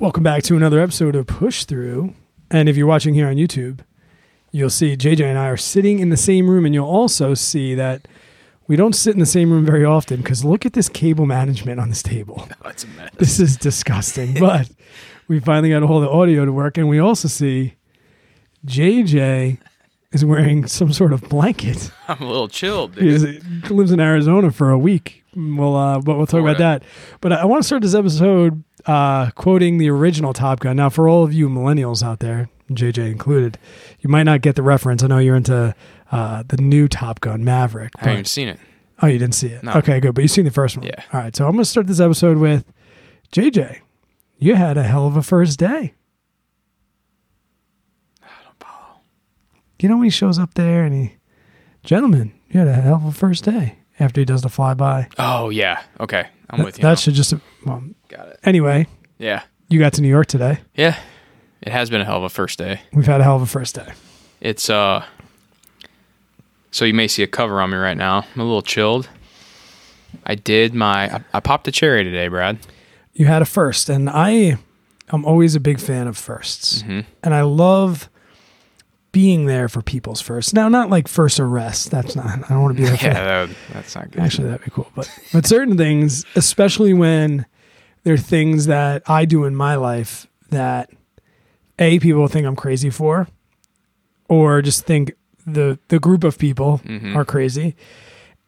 Welcome back to another episode of Push Through. And if you're watching here on YouTube, you'll see JJ and I are sitting in the same room, and you'll also see that we don't sit in the same room very often because look at this cable management on this table. Oh, That's a mess. This is disgusting. but we finally got all the audio to work, and we also see JJ is wearing some sort of blanket. I'm a little chilled, dude. he lives in Arizona for a week. We'll, uh, but we'll talk about that. But I, I want to start this episode uh, quoting the original Top Gun. Now, for all of you millennials out there, JJ included, you might not get the reference. I know you're into uh, the new Top Gun, Maverick. I haven't seen it. oh, you didn't see it? No. Okay, good. But you've seen the first one. Yeah. All right. So I'm going to start this episode with JJ. You had a hell of a first day. You know when he shows up there and he, gentlemen, you had a hell of a first day after he does the flyby. Oh yeah. Okay, I'm That, with you. that now. should just. Well, Got it. anyway, Yeah. you got to New York today. Yeah. It has been a hell of a first day. We've had a hell of a first day. It's uh. So you may see a cover on me right now. I'm a little chilled. I did my. I, I popped a cherry today, Brad. You had a first, and I, I'm always a big fan of 1st and I love being there for people's first. Now, not like first arrest. That's not. I don't want to be for Yeah, that. that, that's not good. Actually, that'd be cool. But but certain things, especially when there are things that I do in my life that a people think I'm crazy for, or just think the the group of people Mhm. are crazy,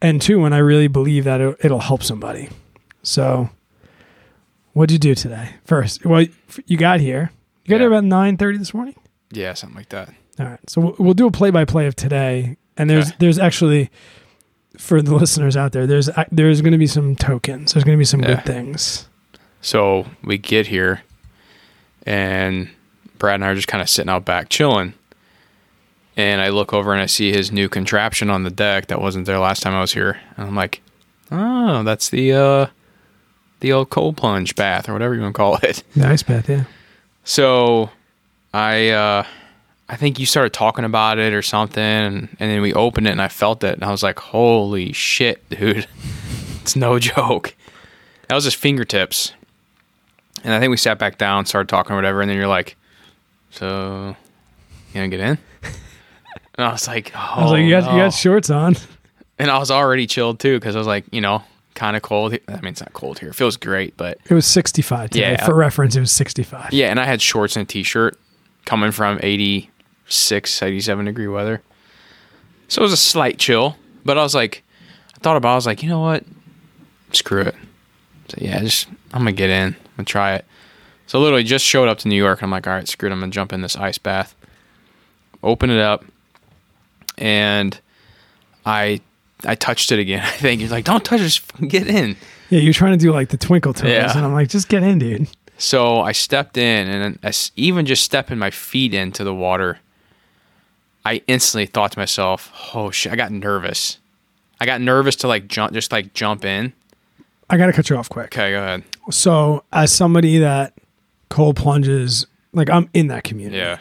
and two, when I really believe that it, it'll help somebody. So, what'd you do today? First, well, you got here. You got Yeah. here about nine thirty this morning. yeah, something like that. All right. So we'll, we'll do a play by play of today, and there's Okay. there's actually for the listeners out there, there's there's going to be some tokens. There's going to be some Yeah. good things. So we get here, and Brad and I are just kind of sitting out back chilling. And I look over and I see his new contraption on the deck that wasn't there last time I was here. And I'm like, oh, that's the uh, the old cold plunge bath or whatever you want to call it. Nice, bath, Yeah. So I uh, I think you started talking about it or something, and, and then we opened it and I felt it, and I was like, holy shit, dude, it's no joke. That was just fingertips. And I think we sat back down, started talking or whatever, and then you're like, so you gonna get in? And I was like, oh, I was like, you got oh, you got shorts on. and I was already chilled too because I was like, you know, kind of cold. I mean, it's not cold here; it feels great, but It was 65 today. Yeah. For reference, it was 65. Yeah, and I had shorts and a t-shirt coming from 86, 87 degree weather. So it was a slight chill, but I was like, I thought about it, I was like, you know what? Screw it. So yeah, just, I'm going to get in I'm going to try it. So literally just showed up to New York. And I'm like, all right, screw it. I'm going to jump in this ice bath. Open it up. And I, I touched it again. I think you're like, don't touch it, just get in. Yeah, you're trying to do like the twinkle toes, Yeah. and I'm like, just get in, dude. So I stepped in, and as- even just stepping my feet into the water, I instantly thought to myself, "Oh shit!" I got nervous. I got nervous to like jump, just like jump in. I got to cut you off quick. Okay, go ahead. So, as somebody that cold plunges, like I'm in that community. Yeah,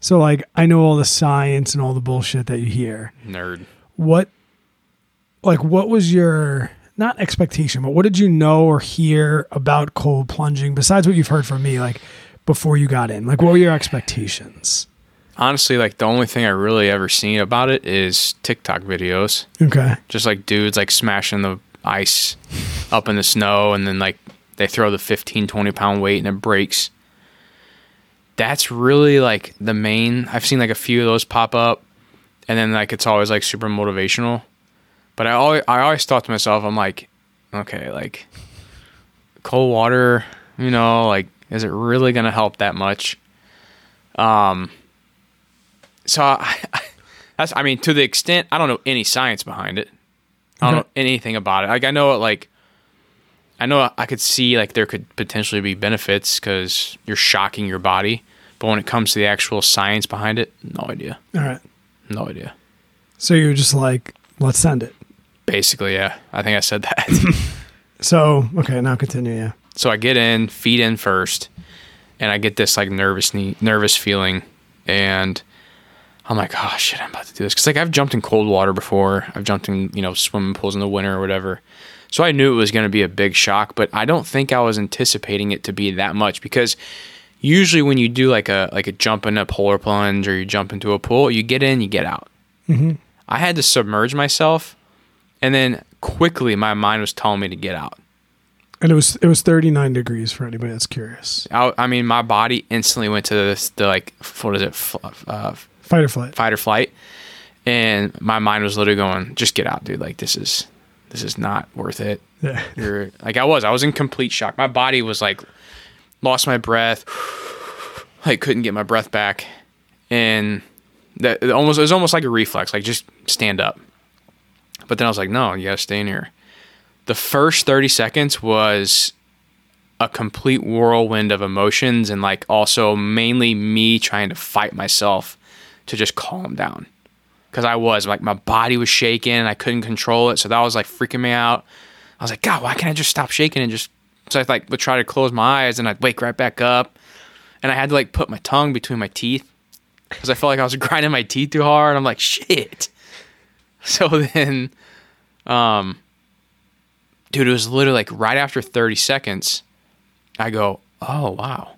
So, like, I know all the science and all the bullshit that you hear. nerd. what like what was your not expectation but what did you know or hear about cold plunging besides what you've heard from me like before you got in like what were your expectations Honestly, like the only thing I really ever seen about it is TikTok videos, okay just like dudes like smashing the ice up in the snow, and then like they throw the 15, 20 pound weight and it breaks. That's really like the main. I've seen like a few of those pop up, and then like it's always like super motivational. But I always I always thought to myself, I'm like, okay, like cold water, you know, like is it really gonna help that much? Um. So I, that's I mean to the extent I don't know any science behind it. I don't know anything about it. Like I know it like I know I could see like there could potentially be benefits because you're shocking your body, but when it comes to the actual science behind it, no idea, all right no idea. so you're just like let's send it Basically, yeah, I think I said that. so okay now continue yeah so I get in, feet in first, and I get this like nervous, nervous feeling, and I'm like, oh shit, I'm about to do this because like I've jumped in cold water before. I've jumped in you know swimming pools in the winter or whatever, So I knew it was going to be a big shock, but I don't think I was anticipating it to be that much because usually when you do like a like a jump in a polar plunge or you jump into a pool, you get in, you get out. Mm-hmm. I had to submerge myself, and then quickly my mind was telling me to get out. And it was it was 39 degrees for anybody that's curious. I, I mean, my body instantly went to this the like what is it, F- uh, Fight or flight. fight or flight, and my mind was literally going, "Just get out, dude! Like this is this is not worth it." Yeah. You're like I was, I was in complete shock. My body was like lost my breath, like couldn't get my breath back, and that it almost it was almost like a reflex, like just stand up. But then I was like, no, you gotta stay in here. The first thirty seconds was a complete whirlwind of emotions and like also mainly me trying to fight myself to just calm down because I was like my body was shaking and I couldn't control it, so that was like freaking me out. I was like, God, why can't I just stop shaking and just? So I like would try to close my eyes and I'd wake right back up, and I had to like put my tongue between my teeth because I felt like I was grinding my teeth too hard. I'm like, shit. So then, um, dude, it was literally like right after 30 seconds, I go, oh wow,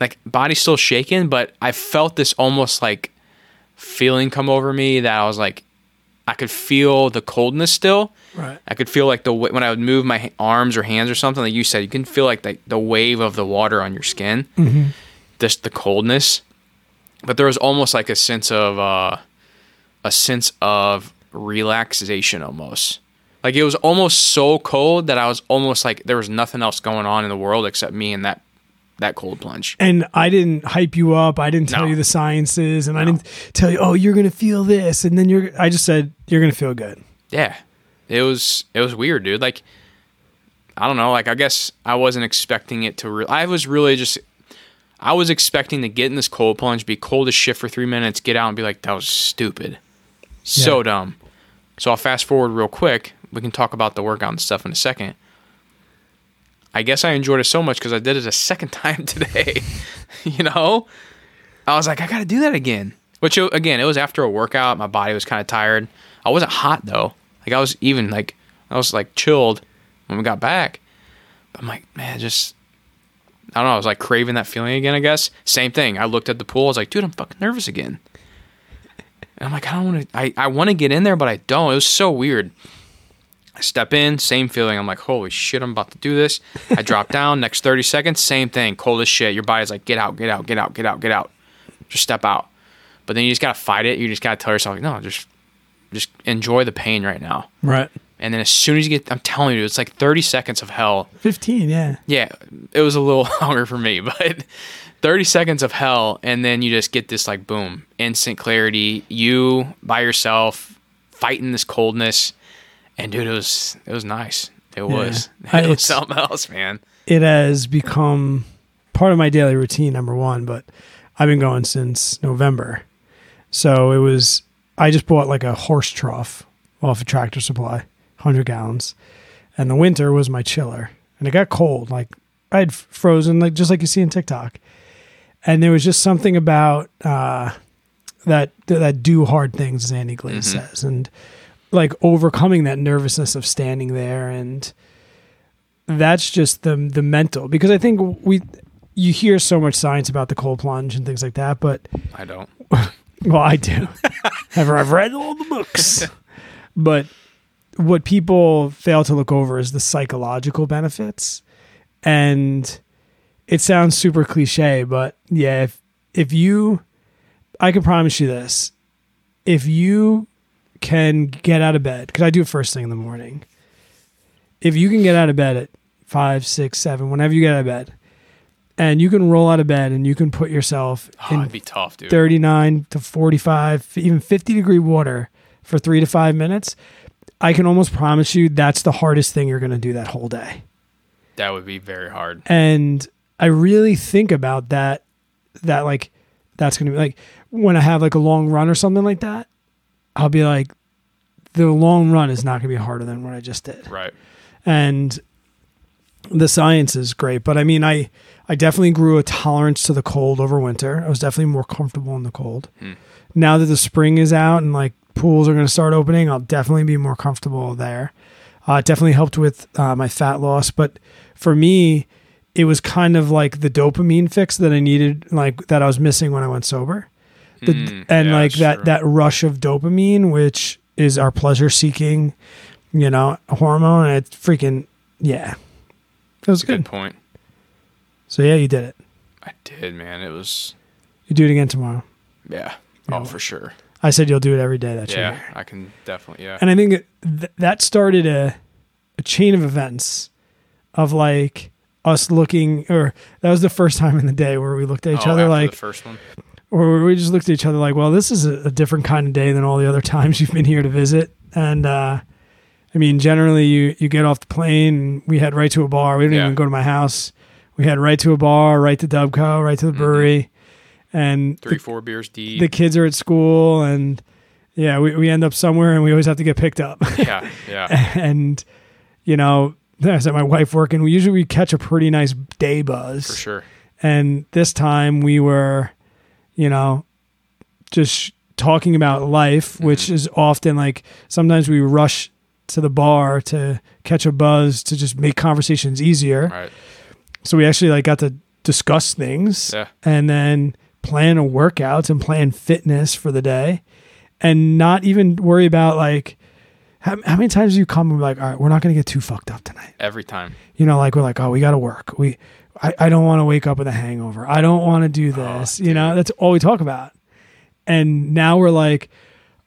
like body's still shaking, but I felt this almost like feeling come over me that I was like, I could feel the coldness still. Right. I could feel like the when I would move my arms or hands or something, like you said, you can feel like the, the wave of the water on your skin, Mm-hmm. just the coldness. But there was almost like a sense of uh, a sense of relaxation, almost. Like it was almost so cold that I was almost like there was nothing else going on in the world except me and that that cold plunge. And I didn't hype you up. I didn't tell No. you the sciences, and I didn't tell you, oh, you're gonna feel this, and then you're. I just said you're gonna feel good. Yeah. It was it was weird, dude. Like I don't know, like I guess I wasn't expecting it to re- I was really just I was expecting to get in this cold plunge, be cold as shit for 3 minutes, get out and be like that was stupid. So Yeah. dumb. So I'll fast forward real quick. We can talk about the workout and stuff in a second. I guess I enjoyed it so much because I did it a second time today. you know, I was like, I got to do that again. Which again, it was after a workout. My body was kind of tired. I wasn't hot though. Like I was even like I was like chilled when we got back. But I'm like, man, just I don't know. I was like craving that feeling again. I guess same thing. I looked at the pool. I was like, dude, I'm fucking nervous again. And I'm like, I don't want to. I I want to get in there, but I don't. It was so weird. I step in, same feeling. I'm like, holy shit, I'm about to do this. I drop down. Next 30 seconds, same thing. Cold as shit. Your body's like, get out, get out, get out, get out, get out. Just step out. But then you just gotta fight it. You just gotta tell yourself, no, just just enjoy the pain right now. Right. And then as soon as you get, I'm telling you, it's like 30 seconds of hell. Fifteen. Yeah. Yeah, it was a little longer for me, but 30 seconds of hell, and then you just get this like boom, instant clarity. You by yourself fighting this coldness, and dude, it was it was nice. It was I- it was it's- something else, man. It has become part of my daily routine. Number one, but I've been going since November, so it was. I just bought like a horse trough off a tractor supply, hundred gallons, and the winter was my chiller, and it got cold. Like I had frozen, like just like you see in TikTok, and there was just something about uh, that that do hard things, as Andy Glaze Mhm. says, and like overcoming that nervousness of standing there and that's just the the mental because I think we you hear so much science about the cold plunge and things like that, but I don't. well, I do. I've, I've read all the books, but what people fail to look over is the psychological benefits, and it sounds super cliche, but yeah, if if you, I can promise you this, if you can get out of bed, because I do it first thing in the morning. If you can get out of bed at five, six, seven, whenever you get out of bed, and you can roll out of bed and you can put yourself Oh, in be tough, dude. 39 to 45, even 50 degree water for three to five minutes, I can almost promise you that's the hardest thing you're going to do that whole day. That would be very hard. And I really think about that, that like, that's going to be like when I have like a long run or something like that, I'll be like, the long run is not going to be harder than what I just did. Right. and the science is great but i mean i i definitely grew a tolerance to the cold over winter. I was definitely more comfortable in the cold. Hmm. now that the spring is out and like pools are going to start opening i'll definitely be more comfortable there. Uh, it definitely helped with uh, my fat loss, but for me, it was kind of like the dopamine fix that I needed, like that I was missing when I went sober, the, Mm, and yeah, like that that rush of dopamine, which is our pleasure seeking, you know, hormone. It's freaking yeah, That was Good good. point. So yeah, you did it. I did, man. It was You do it again tomorrow. yeah. Yeah. Oh, for sure. I said you'll do it every day that Yeah, here. I can definitely. Yeah. And I think th- that started a, a chain of events of like us looking, or that was the first time in the day where we looked at each Oh, other like, the first one. Or we just looked at each other like, well, this is a, a different kind of day than all the other times you've been here to visit. And, uh, I mean, generally you, you get off the plane we head right to a bar. We didn't Yeah. even go to my house. We head right to a bar, right to Dubco, right to the Mhm. brewery. And Three, the, four beers deep. the kids are at school and yeah, we, we end up somewhere and we always have to get picked up. yeah, yeah. and you know, I said my wife working. We usually we catch a pretty nice day buzz, For sure. and this time we were, you know, just talking about life, which Mm-hmm. is often like sometimes we rush to the bar to catch a buzz to just make conversations easier. Right. So we actually like got to discuss things Yeah. and then plan a workouts and plan fitness for the day and not even worry about like how, how many times do you come and be like all right we're not going to get too fucked up tonight Every time. you know like we're like oh we got to work we I, I don't want to wake up with a hangover. I don't want to do this you know? That's all we talk about. And now we're like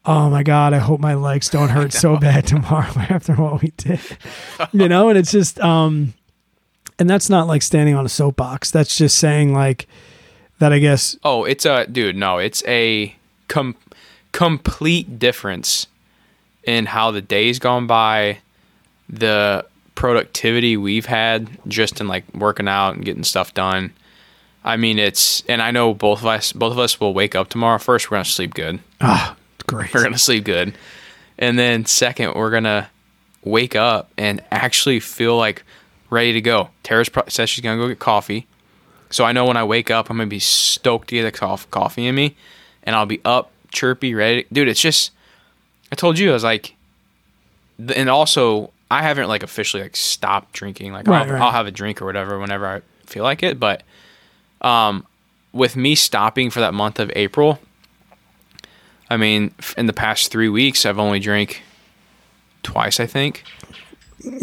oh my god i hope my legs don't hurt so bad tomorrow after what we did. You know? And it's just um and that's not like standing on a soapbox. That's just saying like that i guess Oh, it's a dude. No, it's a com- complete difference in how the days gone by, the productivity we've had just in like working out and getting stuff done. I mean, it's and I know both of us. Both of us will wake up tomorrow. First, we're gonna sleep good. ah great We're gonna sleep good, and then second, we're gonna wake up and actually feel like ready to go. Tara's pro- says she's gonna go get coffee, so I know when I wake up, I'm gonna be stoked to get a cof- coffee in me, and I'll be up, chirpy, ready. Dude, it's just. I told you I was like, and also I haven't like officially like stopped drinking. Like Right, I'll, right. I'll have a drink or whatever whenever I feel like it, but um, with me stopping for that month of April, I mean, in the past three weeks, I've only drank twice, I think.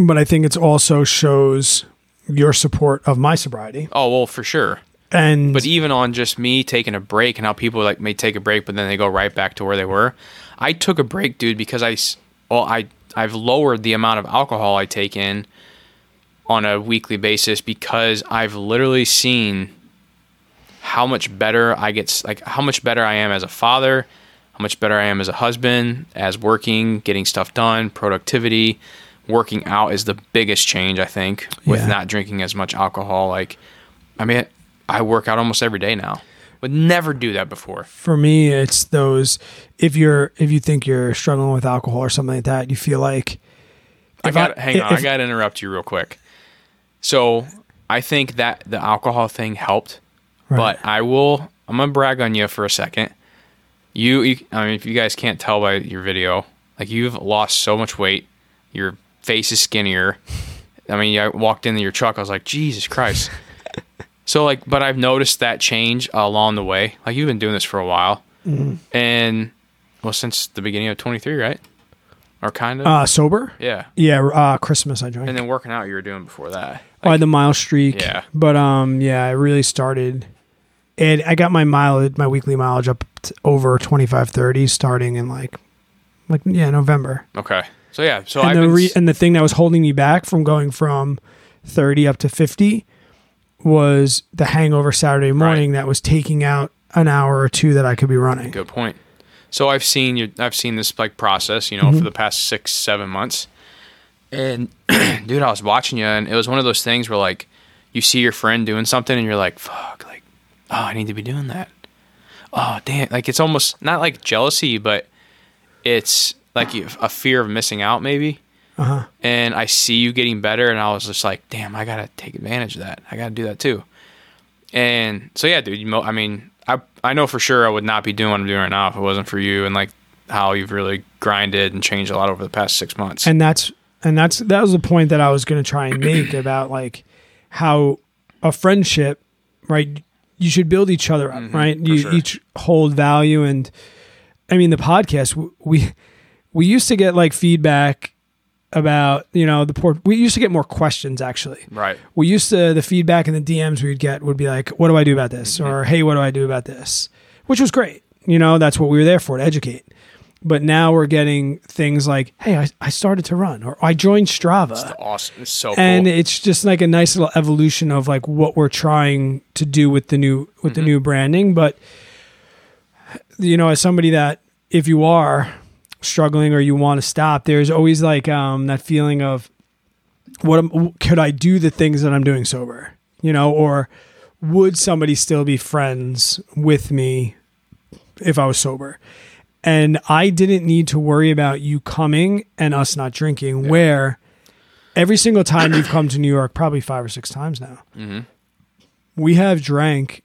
but i think it also shows your support of my sobriety Oh well, for sure. and But even on just me taking a break and how people like may take a break, but then they go right back to where they were. I took a break, dude, because I well, I, I've lowered the amount of alcohol I take in on a weekly basis because I've literally seen how much better I get, like how much better I am as a father, how much better I am as a husband, as working, getting stuff done, productivity, working out is the biggest change I think with Yeah. not drinking as much alcohol. Like, I mean, I work out almost every day now. Would never do that before. for me it's those if you're if you think you're struggling with alcohol or something like that you feel like I got hang on. if- I got to interrupt you real quick. So I think that the alcohol thing helped, Right. but I will. I'm gonna brag on you for a second. You, you, I mean, if you guys can't tell by your video, like you've lost so much weight. Your face is skinnier. I mean, I walked into your truck. I was like, Jesus Christ. so like, but I've noticed that change along the way. Like you've been doing this for a while, Mm-hmm. and well, since the beginning of 23, right? Or kind of. uh sober yeah. yeah uh christmas i drank And then working out you were doing before that. Oh, I had the mile streak. Yeah. But um, yeah, I really started. And I got my mileage, my weekly mileage up to over 25, 30 starting in like, like yeah, November. Okay. So yeah. So I've the re- and the thing that was holding me back from going from 30 up to 50 was the hangover Saturday morning that was taking out an hour or two that I could be running. good point. So I've seen you. I've seen this like process, you know, Mm-hmm. for the past six, seven months. And dude, I was watching you, and it was one of those things where like you see your friend doing something, and you're like, "Fuck!" Like, oh, I need to be doing that. Oh, damn! Like it's almost not like jealousy, but it's like a fear of missing out, maybe. Uh-huh. and I see you getting better, and I was just like, damn, I gotta take advantage of that. I gotta do that too. And so yeah, dude. You mo- I mean, I I know for sure I would not be doing what I'm doing right now if it wasn't for you and like how you've really grinded and changed a lot over the past six months. And that's and that's that was the point that I was going to try and make about like how a friendship, right? You should build each other up, Mhm, right? You sure. each hold value, and I mean the podcast. We we used to get like feedback about you know the poor. We used to get more questions actually. Right. We used to the feedback and the DMs we'd get would be like, "What do I do about this?" Mm-hmm. or "Hey, what do I do about this?" Which was great. You know, that's what we were there for to educate. But now we're getting things like, "Hey, I, I started to run," or "I joined Strava." It's awesome. It's so and cool. it's just like a nice little evolution of like what we're trying to do with the new with the Mhm. new branding but you know as somebody that if you are struggling or you want to stop there's always like um that feeling of what am, could I do the things that I'm doing sober you know or would somebody still be friends with me if I was sober and I didn't need to worry about you coming and us not drinking Yeah. where every single time you've come to New York, probably five or six times now, hmm we have drank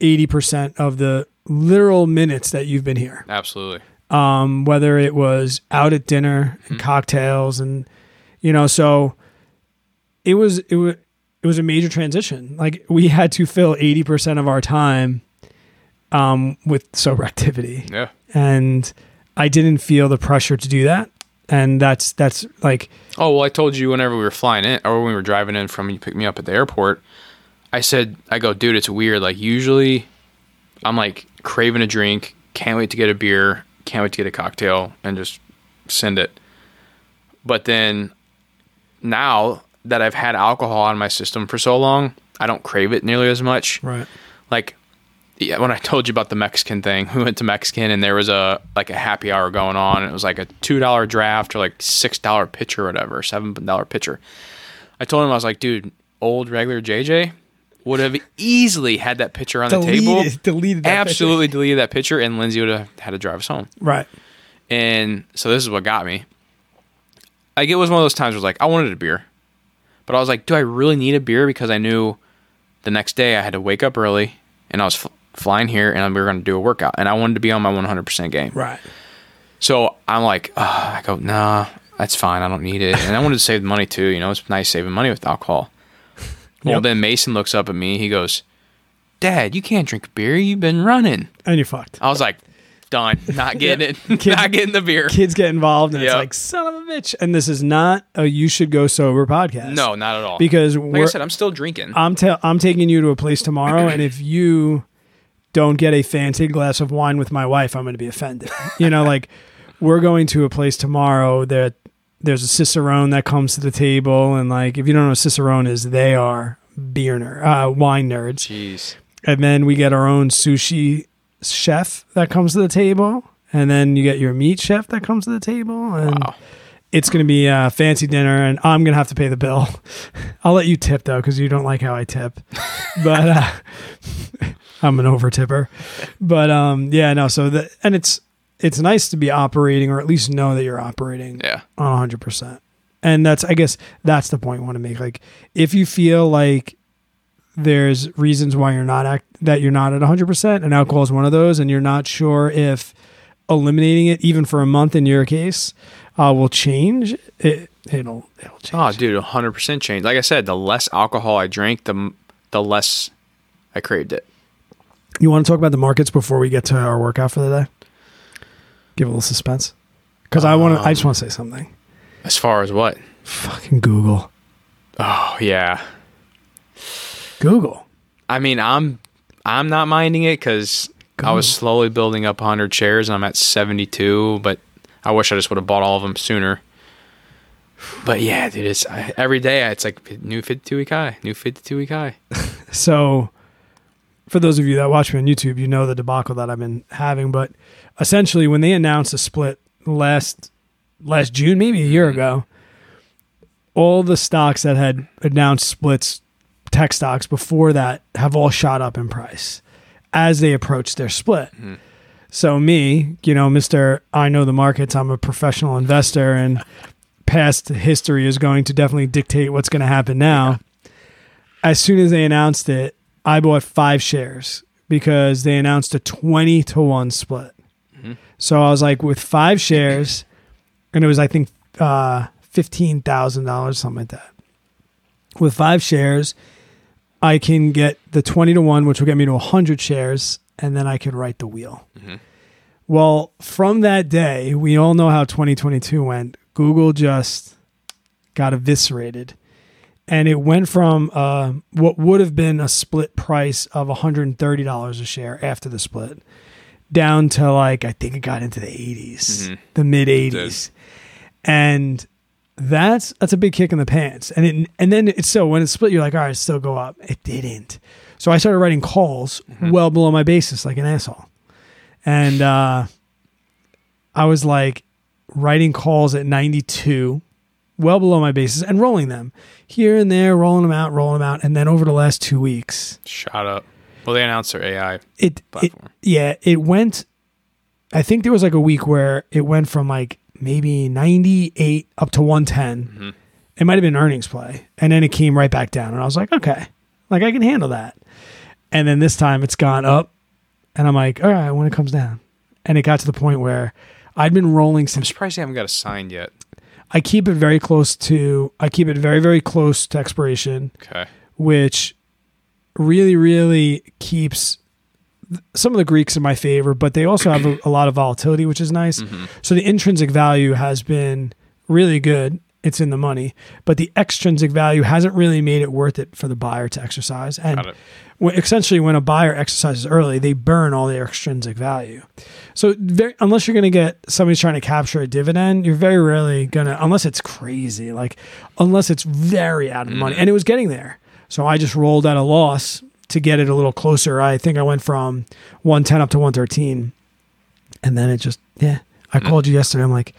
80% of the literal minutes that you've been here. Absolutely. Um, whether it was out at dinner and Mhm. cocktails and, you know, so it was, it was, it was a major transition. Like we had to fill 80% of our time, um, with sober activity Yeah. and I didn't feel the pressure to do that. And that's, that's like, Oh well, I told you whenever we were flying in, or when we were driving in from you picked me up at the airport. I said, I go, dude, it's weird. Like usually, I'm like craving a drink, can't wait to get a beer, can't wait to get a cocktail, and just send it. But then, now that I've had alcohol on my system for so long, I don't crave it nearly as much. right. Like, yeah, when I told you about the Mexican thing, we went to Mexican and there was a like a happy hour going on. It was like a two dollar draft or like six dollar pitcher or whatever, seven dollar pitcher. I told him I was like, dude, old regular JJ would have easily had that picture on the table. Deleted, deleted that picture. Absolutely deleted that pitcher, and Lindsay would have had to drive us home. Right. And so this is what got me. Like it was one of those times where it was like I wanted a beer, but I was like, do I really need a beer? Because I knew the next day I had to wake up early, and I was f- flying here, and we were going to do a workout, and I wanted to be on my 100% game. Right. So I'm like, I go, nah, that's fine. I don't need it, and I wanted to save money too. You know, it's nice saving money with alcohol. Well, Yep. then Mason looks up at me. He goes, "Dad, you can't drink beer. You've been running." And you're fucked. I was like, "Done. Not getting it. Not getting the beer." Kids get involved, and it's like, son of a bitch. And this is not a you should go sober podcast. No, not at all. Because like I said, I'm still drinking. I'm, ta- I'm taking you to a place tomorrow, and if you don't get a fancy glass of wine with my wife, I'm going to be offended. You know, like we're going to a place tomorrow that there's a cicerone that comes to the table, and like if you don't know what cicerone is, they are beer ner- uh, wine nerds. Jeez. and then we get our own sushi chef that comes to the table and then you get your meat chef that comes to the table and Wow. it's going to be a fancy dinner and i'm going to have to pay the bill i'll let you tip though because you don't like how i tip but uh, i'm an over tipper but um yeah no so the and it's it's nice to be operating or at least know that you're operating Yeah. on 100% and that's i guess that's the point i want to make like if you feel like there's reasons why you're not act that you're not at 100% and alcohol is one of those and you're not sure if eliminating it even for a month in your case uh, will change it it'll it'll change Oh, dude, 100% change. Like I said, the less alcohol I drank, the the less I craved it. you want to talk about the markets before we get to our workout for the day give a little suspense because i want to i just want to say something As far as what? fucking google Oh, yeah. google I mean, I'm I'm not minding it cuz I was slowly building up 100 shares and I'm at 72, but I wish I just would have bought all of them sooner. But yeah, dude, it's I, every day it's like new 52 week high, new 52 week high. So, for those of you that watch me on YouTube, you know the debacle that I've been having. But essentially, when they announced a split last last June, maybe a year ago, all the stocks that had announced splits, tech stocks before that, have all shot up in price as they approach their split. Mhm. So me, you know, Mister, I know the markets. I'm a professional investor, and past history is going to definitely dictate what's going to happen now as soon as they announced it, I bought five shares because they announced a 20 to 1 split. Mhm. So I was like, with five shares, and it was, I think, uh, fifteen thousand dollars, something like that. With five shares, I can get the twenty to one, which will get me to hundred shares, and then I can write the wheel. Mhm. Well, from that day, we all know how 2022 went. Google just got eviscerated. And it went from uh, what would have been a split price of $130 a share after the split down to like, I think it got into the 80s, Mhm. the mid 80s. And that's that's a big kick in the pants. And it, and then it's so when it split, you're like, all right, still go up. It didn't. So I started writing calls well below my basis, like an asshole. And uh, I was like writing calls at 92, well below my bases and rolling them here and there, rolling them out, rolling them out. And then over the last two weeks, Shot up. Well, they announced their AI it, it yeah, it went. I think there was like a week where it went from like maybe 98 up to 110. Mhm. It might have been earnings play. And then it came right back down. And I was like, okay, like I can handle that. And then this time it's gone up. And I'm like, all right, when it comes down. And it got to the point where I'd been rolling I'm since surprised they haven't got a signed yet. I keep it very close to, I keep it very, very close to expiration Okay. which really, really keeps some of the Greeks in my favor, but they also have a, a lot of volatility, which is nice. Mhm. So the intrinsic value has been really good. It's in the money, but the extrinsic value hasn't really made it worth it for the buyer to exercise. And when, essentially, when a buyer exercises early, they burn all their extrinsic value. So, very, unless you're going to get somebody's trying to capture a dividend, you're very rarely going to, unless it's crazy, like unless it's very out of money. Mm-hmm. And it was getting there. So I just rolled at a loss to get it a little closer. I think I went from 110 up to 113. And then it just, yeah. I mm. called you yesterday. I'm like,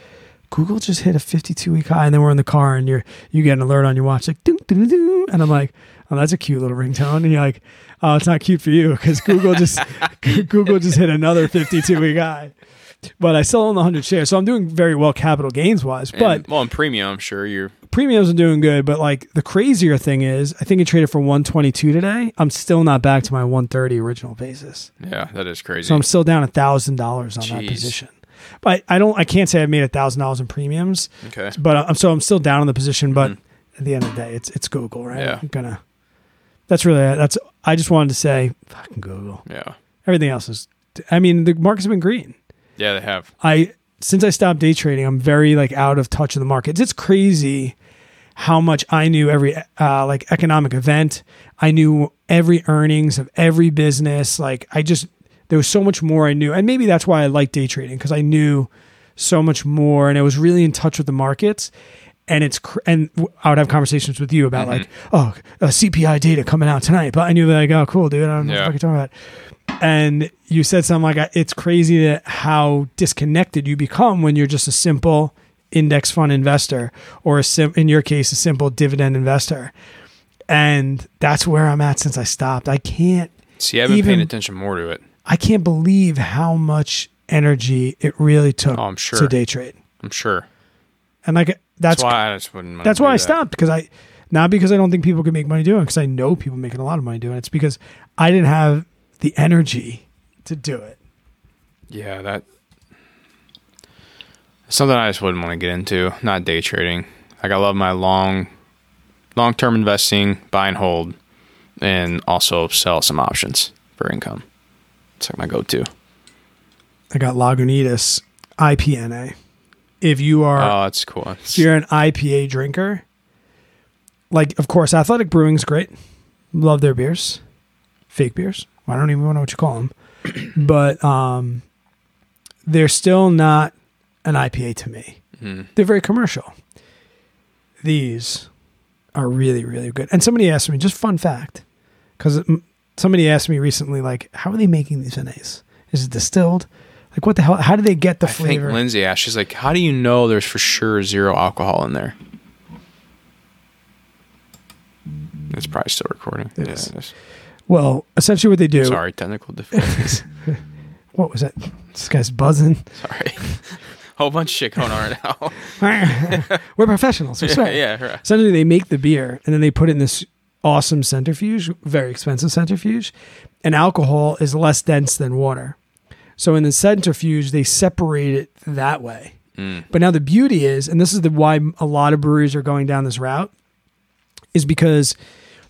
Google just hit a 52 week high, and then we're in the car, and you're you get an alert on your watch like doo, doo, doo. and I'm like, oh, that's a cute little ringtone, and you're like, oh, it's not cute for you because Google just Google just hit another 52 week high, but I still own the 100 shares, so I'm doing very well capital gains wise. But well, in premium, I'm sure you're. premiums are doing good, but like the crazier thing is, I think it traded for 122 today. I'm still not back to my 130 original basis, Yeah, that is crazy. so I'm still down a thousand dollars on that position. But I don't, I can't say I've made a thousand dollars in premiums okay. but I'm so I'm still down in the position. But mm-hmm. at the end of the day, it's it's Google, right? Yeah. I'm gonna. That's really that's. I just wanted to say, fucking Google. Yeah. Everything else is. I mean, the market's been green. Yeah, they have. I since I stopped day trading, I'm very like out of touch of the markets. It's crazy how much I knew every uh, like economic event. I knew every earnings of every business. Like I just there was so much more I knew, and maybe that's why I like day trading because I knew so much more, and I was really in touch with the markets. And it's cr- and w- I would have conversations with you about like oh uh, CPI data coming out tonight, but I knew like oh cool dude I don't know Yeah. what you're talking about and you said something like it's crazy that how disconnected you become when you're just a simple index fund investor or a sim- in your case a simple dividend investor and that's where i'm at since i stopped i can't See, I've been paying attention more to it. i can't believe how much energy it really took Oh, I'm sure. to day trade I'm sure. and like That's, that's why I just wouldn't. that's why I that. stopped because I not because I don't think people can make money doing it because I know people making a lot of money doing it. It's because I didn't have the energy to do it. Yeah, that something I just wouldn't want to get into. Not day trading. Like I love my long, long term investing, buy and hold, and also sell some options for income. It's like my go to. I got Lagunitas IPNA. If you are Oh, that's cool. if you're an IPA drinker, like of course Athletic Brewing's great. Love their beers. Fake beers. I don't even know what you call them. but um they're still not an IPA to me. Mhm. They're very commercial. These are really really good. And somebody asked me just fun fact cuz somebody asked me recently like how are they making these NAs? Is it distilled? Like what the hell how do they get the I think? Lindsay asked, she's like, "How do you know there's for sure zero alcohol in there?" It's probably still recording. It yeah, is. it is. well, essentially what they do Sorry, technical difficulties. what was that? This guy's buzzing. Sorry, whole bunch of shit going on right now. We're professionals. We yeah, swear. yeah, right. Essentially, they make the beer and then they put it in this awesome centrifuge, very expensive centrifuge, and alcohol is less dense than water. So in the centrifuge, they separate it that way mm. But now the beauty is, and this is the why a lot of breweries are going down this route, is because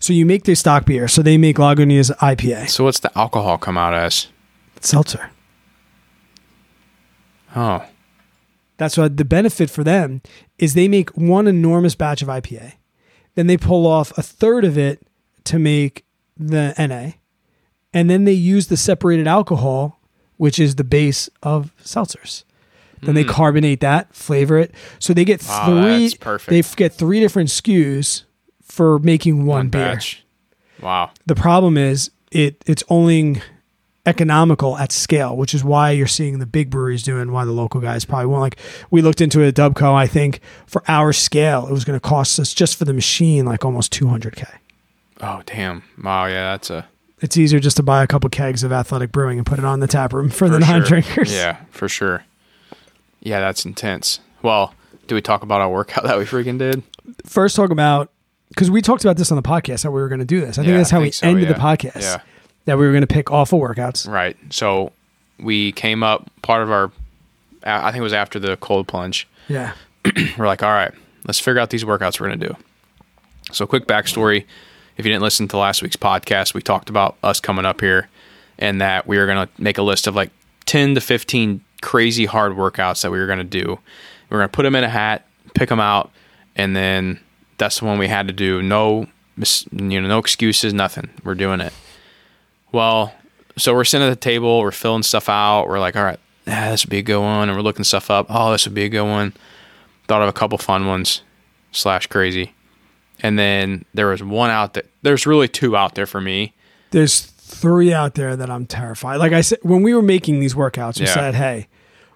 so you make their stock beer, so they make Lagunitas IPA, So what's the alcohol come out as? seltzer. Oh, That's what the benefit for them is they make one enormous batch of IPA. Then they pull off a third of it to make the NA. And then they use the separated alcohol, which is the base of seltzers. Then they mm. carbonate that, flavor it. So they get Wow, three they get three different SKUs for making one, beer. batch. Wow. The problem is it it's only economical at scale, which is why you're seeing the big breweries doing why the local guys probably won't. Like we looked into it at Dubco, I think for our scale, it was going to cost us just for the machine like almost 200k. Oh, damn. Wow. Yeah, that's a It's easier just to buy a couple kegs of Athletic Brewing and put it on the tap room for, the for non-drinkers. Sure. Yeah, for sure. Yeah, that's intense. Well, do we talk about our workout that we freaking did? First, talk about because we talked about this on the podcast that we were going to do this. I think Yeah, that's how I we so, ended the podcast. Yeah. That we were going to pick awful workouts. Right. So we came up part of our. I think it was after the cold plunge. Yeah. we're like, all right, let's figure out these workouts we're going to do. So, quick backstory if you didn't listen to last week's podcast, we talked about us coming up here and that we were going to make a list of like 10 to 15 crazy hard workouts that we were going to do. We were going to put them in a hat, pick them out, and then that's the one we had to do. No, you know, no excuses, nothing. We're doing it. Well, so we're sitting at the table, we're filling stuff out. We're like, all right, ah, this would be a good one. And we're looking stuff up. Oh, this would be a good one thought of a couple fun ones slash crazy and then there was one out that there's really two out there for me There's three out there that I'm terrified. Like I said, when we were making these workouts, we Yeah. said, "Hey,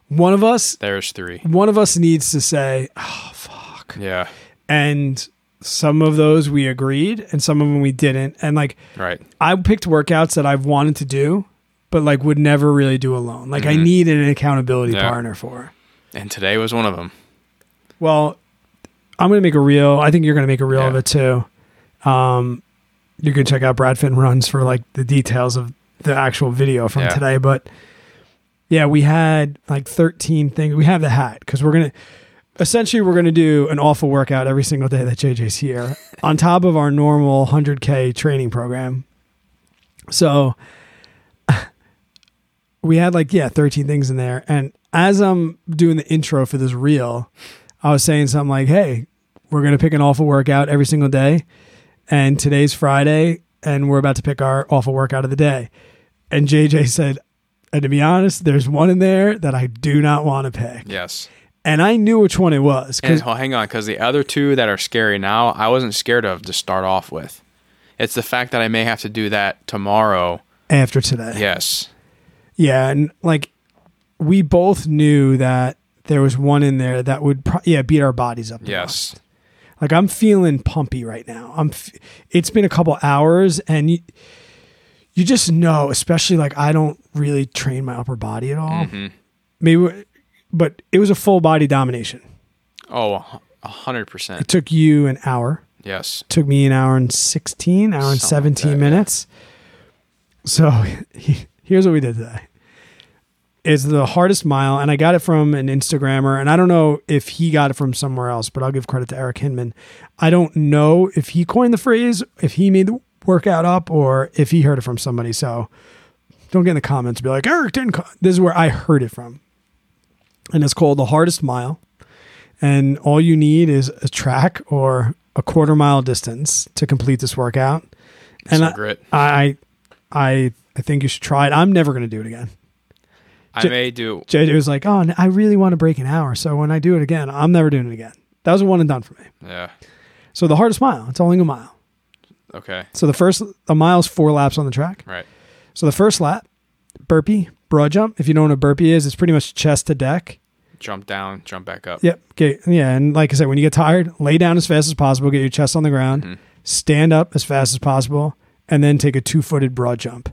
one of us, there's three one of us needs to say, oh fuck," yeah and some of those we agreed, and some of them we didn't. And like right I picked workouts that I've wanted to do, but like would never really do alone. Like I needed an accountability Mm-hmm. Yeah. partner for. and today was one of them Well, I'm gonna make a reel. I think you're gonna make a reel of it too. Um, you can check out Brad Finn runs for like the details of the actual video from Yeah. today. But yeah, we had like 13 things. We have the hat because we're gonna essentially we're gonna do an awful workout every single day that JJ's here on top of our normal 100k training program. So we had like yeah 13 things in there and as i'm doing the intro for this reel i was saying something like hey we're going to pick an awful workout every single day and today's friday and we're about to pick our awful workout of the day. And jj said and to be honest there's one in there that i do not want to pick. Yes. And i knew which one it was and well, hang on because the other two that are scary now i wasn't scared of to start off with. It's the fact that i may have to do that tomorrow. After today. Yes. Yeah, and like we both knew that there was one in there that would pro- yeah beat our bodies up. yes most. Like I'm feeling pumpy right now. I'm. F- it's been a couple hours, and you, you just know, especially like I don't really train my upper body at all. Mhm. Maybe, but it was a full body domination. oh a hundred percent It took you an hour. yes It took me an hour and 16 hour and Something like 17 that, yeah. minutes so here's what we did today it's the hardest mile and i got it from an instagrammer and i don't know if he got it from somewhere else but i'll give credit to eric hinman i don't know if he coined the phrase if he made the workout up or if he heard it from somebody so don't get in the comments and be like eric didn't co-. this is where i heard it from and it's called the hardest mile and all you need is a track or a quarter mile distance to complete this workout. And Some I, I, I, I think you should try it. I'm never going to do it again. I J- may do JJ was like, "Oh, I really want to break an hour, so when I do it again, I'm never doing it again." That was a one and done for me. yeah So the hardest mile, it's only a mile. okay So the first a mile is four laps on the track. right So the first lap, burpee, broad jump. If you don't know what a burpee is, it's pretty much chest to deck. jump down jump back up Yep. Get, yeah. And like I said, when you get tired, lay down as fast as possible, get your chest on the ground, Mhm. stand up as fast as possible, and then take a two footed broad jump.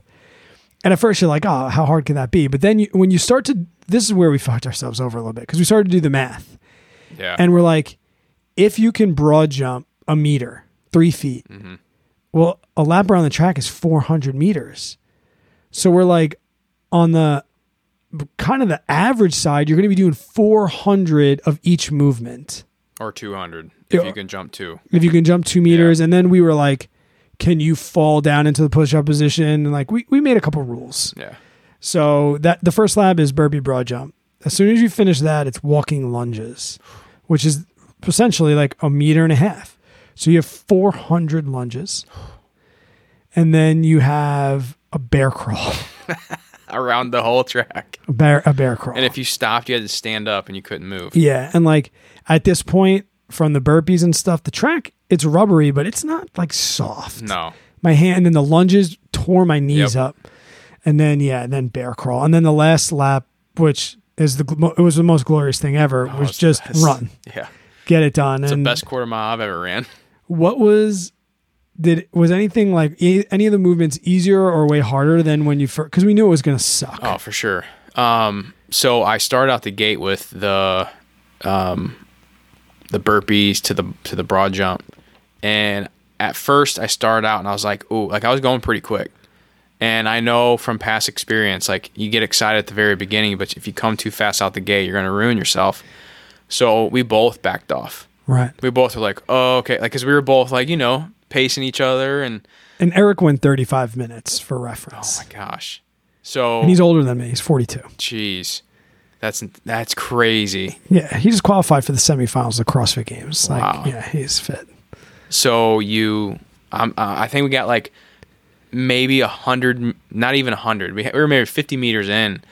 And at first you're like, oh, how hard can that be? But then you, when you start to, this is where we fucked ourselves over a little bit because we started to do the math. yeah And we're like, if you can broad jump a meter, three feet, Mhm. well, a lap around the track is 400 meters. So we're like, on the kind of the average side, you're going to be doing 400 of each movement Or 200 if you can jump two. if you can jump two meters. And then we were like, can you fall down into the push up position? And like we, we made a couple rules. Yeah. So that the first lab is burpee broad jump. As soon as you finish that, it's walking lunges, which is essentially like a meter and a half. So you have 400 lunges. And then you have a bear crawl, Around the whole track. a bear, a bear crawl. And if you stopped, you had to stand up and you couldn't move. Yeah, and like at this point, from the burpees and stuff, the track it's rubbery, but it's not like soft. No. My hand and the lunges tore my knees Yep. up, and then yeah, and then bear crawl, and then the last lap, which is the it was the most glorious thing ever, Oh, was just run, Yeah. get it done. It's the best quarter mile I've ever ran. what was did was anything like e- any of the movements easier or way harder than when you first? Because we knew it was gonna suck. Oh, for sure. Um, so I started out the gate with the um, the burpees to the to the broad jump, and at first I started out and I was like, "Ooh!" Like I was going pretty quick, and I know from past experience, like you get excited at the very beginning, but if you come too fast out the gate, you're gonna ruin yourself. So we both backed off. Right. We both were like, "Oh, okay," like because we were both like, you know, pacing each other, and And Eric went 35 minutes for reference, oh my gosh. So and he's older than me. He's 42. Jeez, that's that's crazy. Yeah, he just qualified for the semifinals of the CrossFit Games. Like, Wow. yeah, he's fit. So you, um, uh, I think we got like maybe a hundred, not even a hundred. We, we were maybe fifty meters in,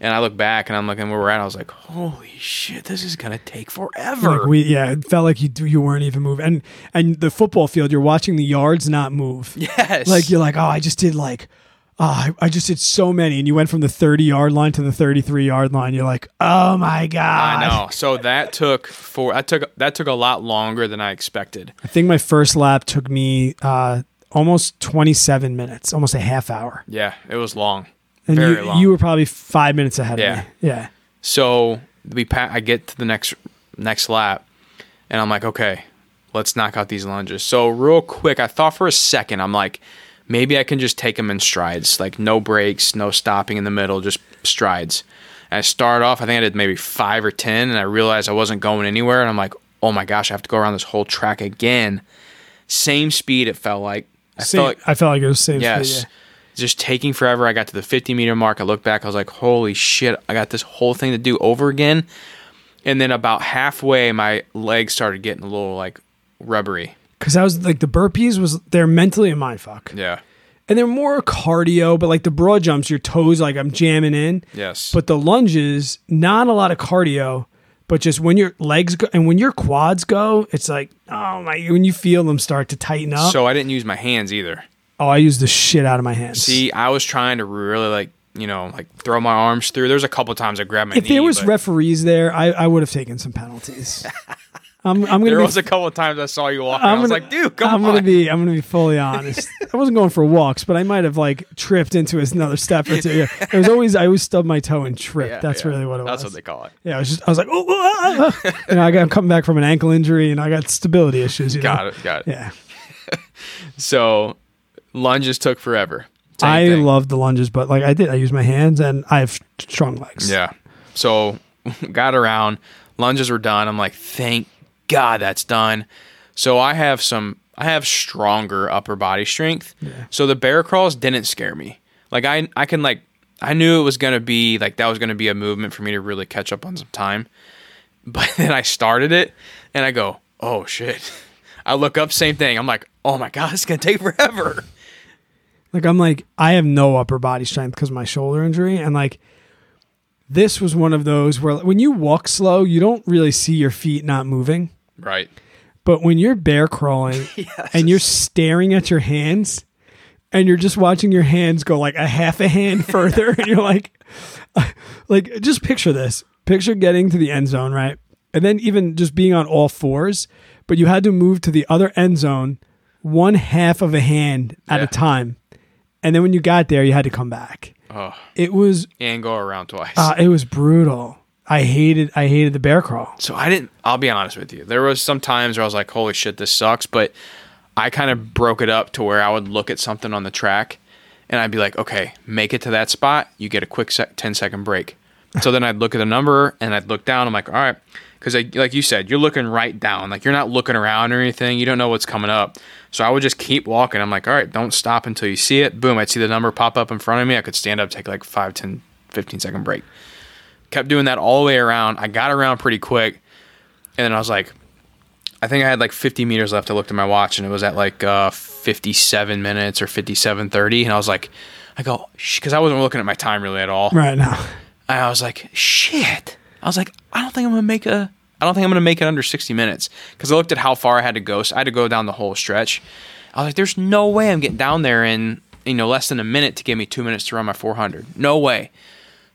and I look back and I'm looking where we're at. I was like, holy shit, this is gonna take forever. Like we, yeah, it felt like you you weren't even moving. And and the football field, you're watching the yards not move. yes, Like you're like, oh, I just did like, oh, I, I just did so many, and you went from the 30 yard line to the 33 yard line. You're like, oh my god. I know. So that took four, I took that took a lot longer than I expected. I think my first lap took me uh, almost 27 minutes, almost a half hour. Yeah, it was long, And very you, long. you were probably five minutes ahead Yeah. of me. Yeah. So we pa- I get to the next next lap, and I'm like, okay, let's knock out these lunges. So real quick, I thought for a second, I'm like, maybe I can just take them in strides, like no breaks, no stopping in the middle, just strides. And I started off, I think I did maybe five or ten, and I realized I wasn't going anywhere, and I'm like, oh my gosh, I have to go around this whole track again. Same speed, it felt like. I Same, felt like I felt like it was same. Yes. speed, yeah. Just taking forever. I got to the 50 meter mark. I looked back. I was like, holy shit, I got this whole thing to do over again. And then about halfway, my legs started getting a little like rubbery. Because I was like the burpees was they're mentally a mind fuck, Yeah. and they're more cardio. But like the broad jumps, your toes like I'm jamming in. Yes. But the lunges, not a lot of cardio, but just when your legs go and when your quads go, it's like oh my! When you feel them start to tighten up. so I didn't use my hands either. oh, I used the shit out of my hands. See, I was trying to really like, you know, like throw my arms through. There's a couple times I grabbed my if knee. there was referees there, I, I would have taken some penalties. I'm, I'm gonna there be was a couple of times I saw you walking. I'm I was like, dude, come I'm on. gonna be I'm gonna be fully honest. I wasn't going for walks, but I might have like tripped into another step or two. Yeah. It was always I always stubbed my toe and tripped. Yeah, That's yeah. really what it That's was. That's what they call it. yeah, I was just I was like, oh, ah, ah, ah." and I got I'm coming back from an ankle injury and I got stability issues. You know? Got it. Got it. Yeah, So lunges took forever. Same I thing. love the lunges, but like I did, I use my hands and I have strong legs. Yeah. So got around, lunges were done. I'm like, thank God that's done. So I have some I have stronger upper body strength. So the bear crawls didn't scare me. Like I I can like I knew it was gonna be like that was gonna be a movement for me to really catch up on some time. But then I started it and I go, oh shit. I look up, same thing. I'm like, oh my god, it's gonna take forever. Like I'm like I have no upper body strength because my shoulder injury, and like this was one of those where when you walk slow, you don't really see your feet not moving. Right. But when you're bear crawling and you're staring at your hands and you're just watching your hands go like a half a hand further and you're like like just picture this. Picture getting to the end zone, right? And then even just being on all fours, but you had to move to the other end zone one half of a hand at Yeah. a time. And then when you got there, you had to come back. Oh, It was and go around twice. uh, it was brutal. I hated I hated the bear crawl. So I didn't. I'll be honest with you. There was some times where I was like, "Holy shit, this sucks," but I kind of broke it up to where I would look at something on the track, and I'd be like, "Okay, make it to that spot. You get a quick sec- 10 second break. So then I'd look at the number and I'd look down. I'm like, all right, because like you said, you're looking right down. Like you're not looking around or anything. You don't know what's coming up. So I would just keep walking. I'm like, all right, don't stop until you see it. Boom, I'd see the number pop up in front of me. I could stand up, take like 5, 10, 15 second break. Kept doing that all the way around. I got around pretty quick. And then I was like, I think I had like 50 meters left. I looked at my watch and it was at like uh, 57 minutes or 57.30. And I was like, I go, because I wasn't looking at my time really at all. Right now. I was like, shit. I was like, I don't think I'm gonna make a. I don't think I'm gonna make it under 60 minutes because I looked at how far I had to go. So I had to go down the whole stretch. I was like, there's no way I'm getting down there in you know less than a minute to give me two minutes to run my 400. No way.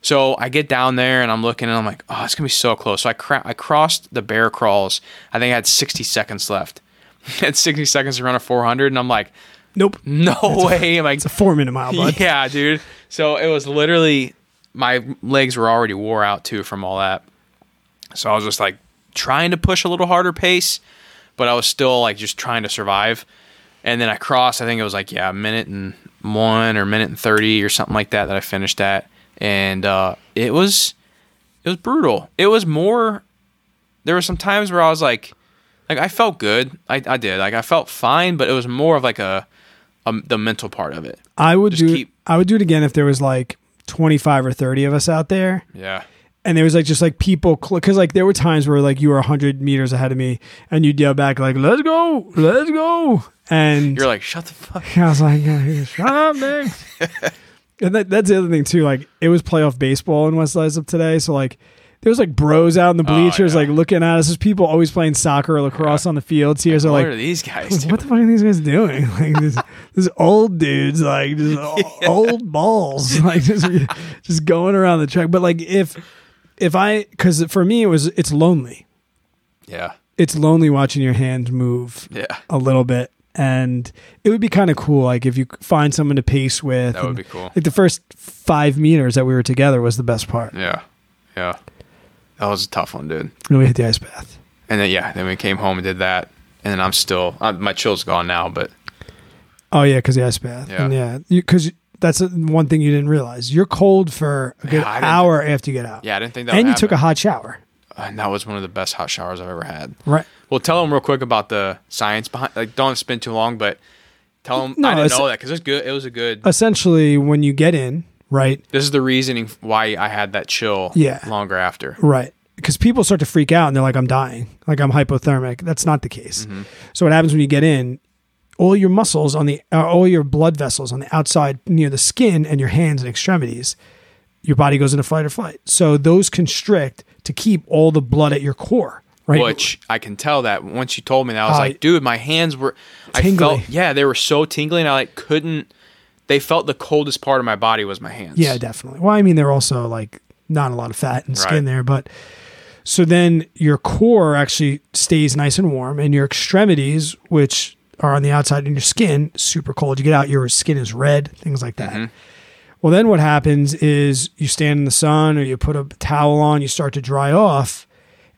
So I get down there and I'm looking and I'm like, oh, it's gonna be so close. So I cra- I crossed the bear crawls. I think I had 60 seconds left. I had 60 seconds to run a 400, and I'm like, Nope. no way am I It's a four minute mile, bud. yeah, dude. So it was literally my legs were already wore out too from all that. So I was just like trying to push a little harder pace, but I was still like just trying to survive. And then I crossed, I think it was like, yeah, a minute and one or minute and 30 or something like that that I finished at. And uh, it was, it was brutal. It was more, there were some times where I was like, like I felt good. I, I did. Like I felt fine, but it was more of like a, a the mental part of it. I would Just do. keep- I would do it again if there was like twenty five or thirty of us out there, Yeah. and there was like just like people because like there were times where like you were hundred meters ahead of me, and you'd yell back like "Let's go, let's go," and You're like, shut the fuck. I was like, yeah, "Shut up, man." and that, that's the other thing too. Like it was playoff baseball in West Islip today, so like. There was like bros out in the oh, bleachers, Oh, yeah. like looking at us. There's people always playing soccer or lacrosse on the fields here. So like, what are these guys doing? what the fuck are these guys doing? Like this, this old dudes, like just o- old balls, like just just going around the track. But like if if I, because for me it was it's lonely. Yeah. It's lonely watching your hands move Yeah. a little bit, and it would be kind of cool. Like if you find someone to pace with. That would be cool. Like the first five meters that we were together was the best part. Yeah. Yeah. That was a tough one, dude. When we hit the ice bath. And then, yeah, then we came home and did that. And then I'm still, uh, my chill's gone now, but Oh yeah, because the ice bath. Yeah. And yeah, because that's one thing you didn't realize. You're cold for a good Yeah, hour after you get out. yeah, I didn't think that and you took a hot shower. And that was one of the best hot showers I've ever had. Right. Well, tell them real quick about the science behind, like, don't spend too long, but tell them, No, I didn't know that because it's good. It was a good, Essentially, when you get in, right, this is the reasoning why I had that chill Yeah. longer after. right, because people start to freak out and they're like, "I'm dying, like I'm hypothermic." That's not the case. Mm-hmm. So what happens when you get in? All your muscles on the, uh, all your blood vessels on the outside near the skin and your hands and extremities, your body goes into fight or flight. So those constrict to keep all the blood at your core, right? Which I can tell that once you told me that, I was Uh, like, dude, my hands were, I Tingly. felt, yeah, they were so tingling. I like couldn't, they felt the coldest part of my body was my hands. Yeah, definitely. Well, I mean, they're also like not a lot of fat and skin Right. there, but so then your core actually stays nice and warm, and your extremities, which are on the outside and your skin, super cold. You get out, your skin is red, things like that. Well, then what happens is you stand in the sun or you put a towel on, you start to dry off,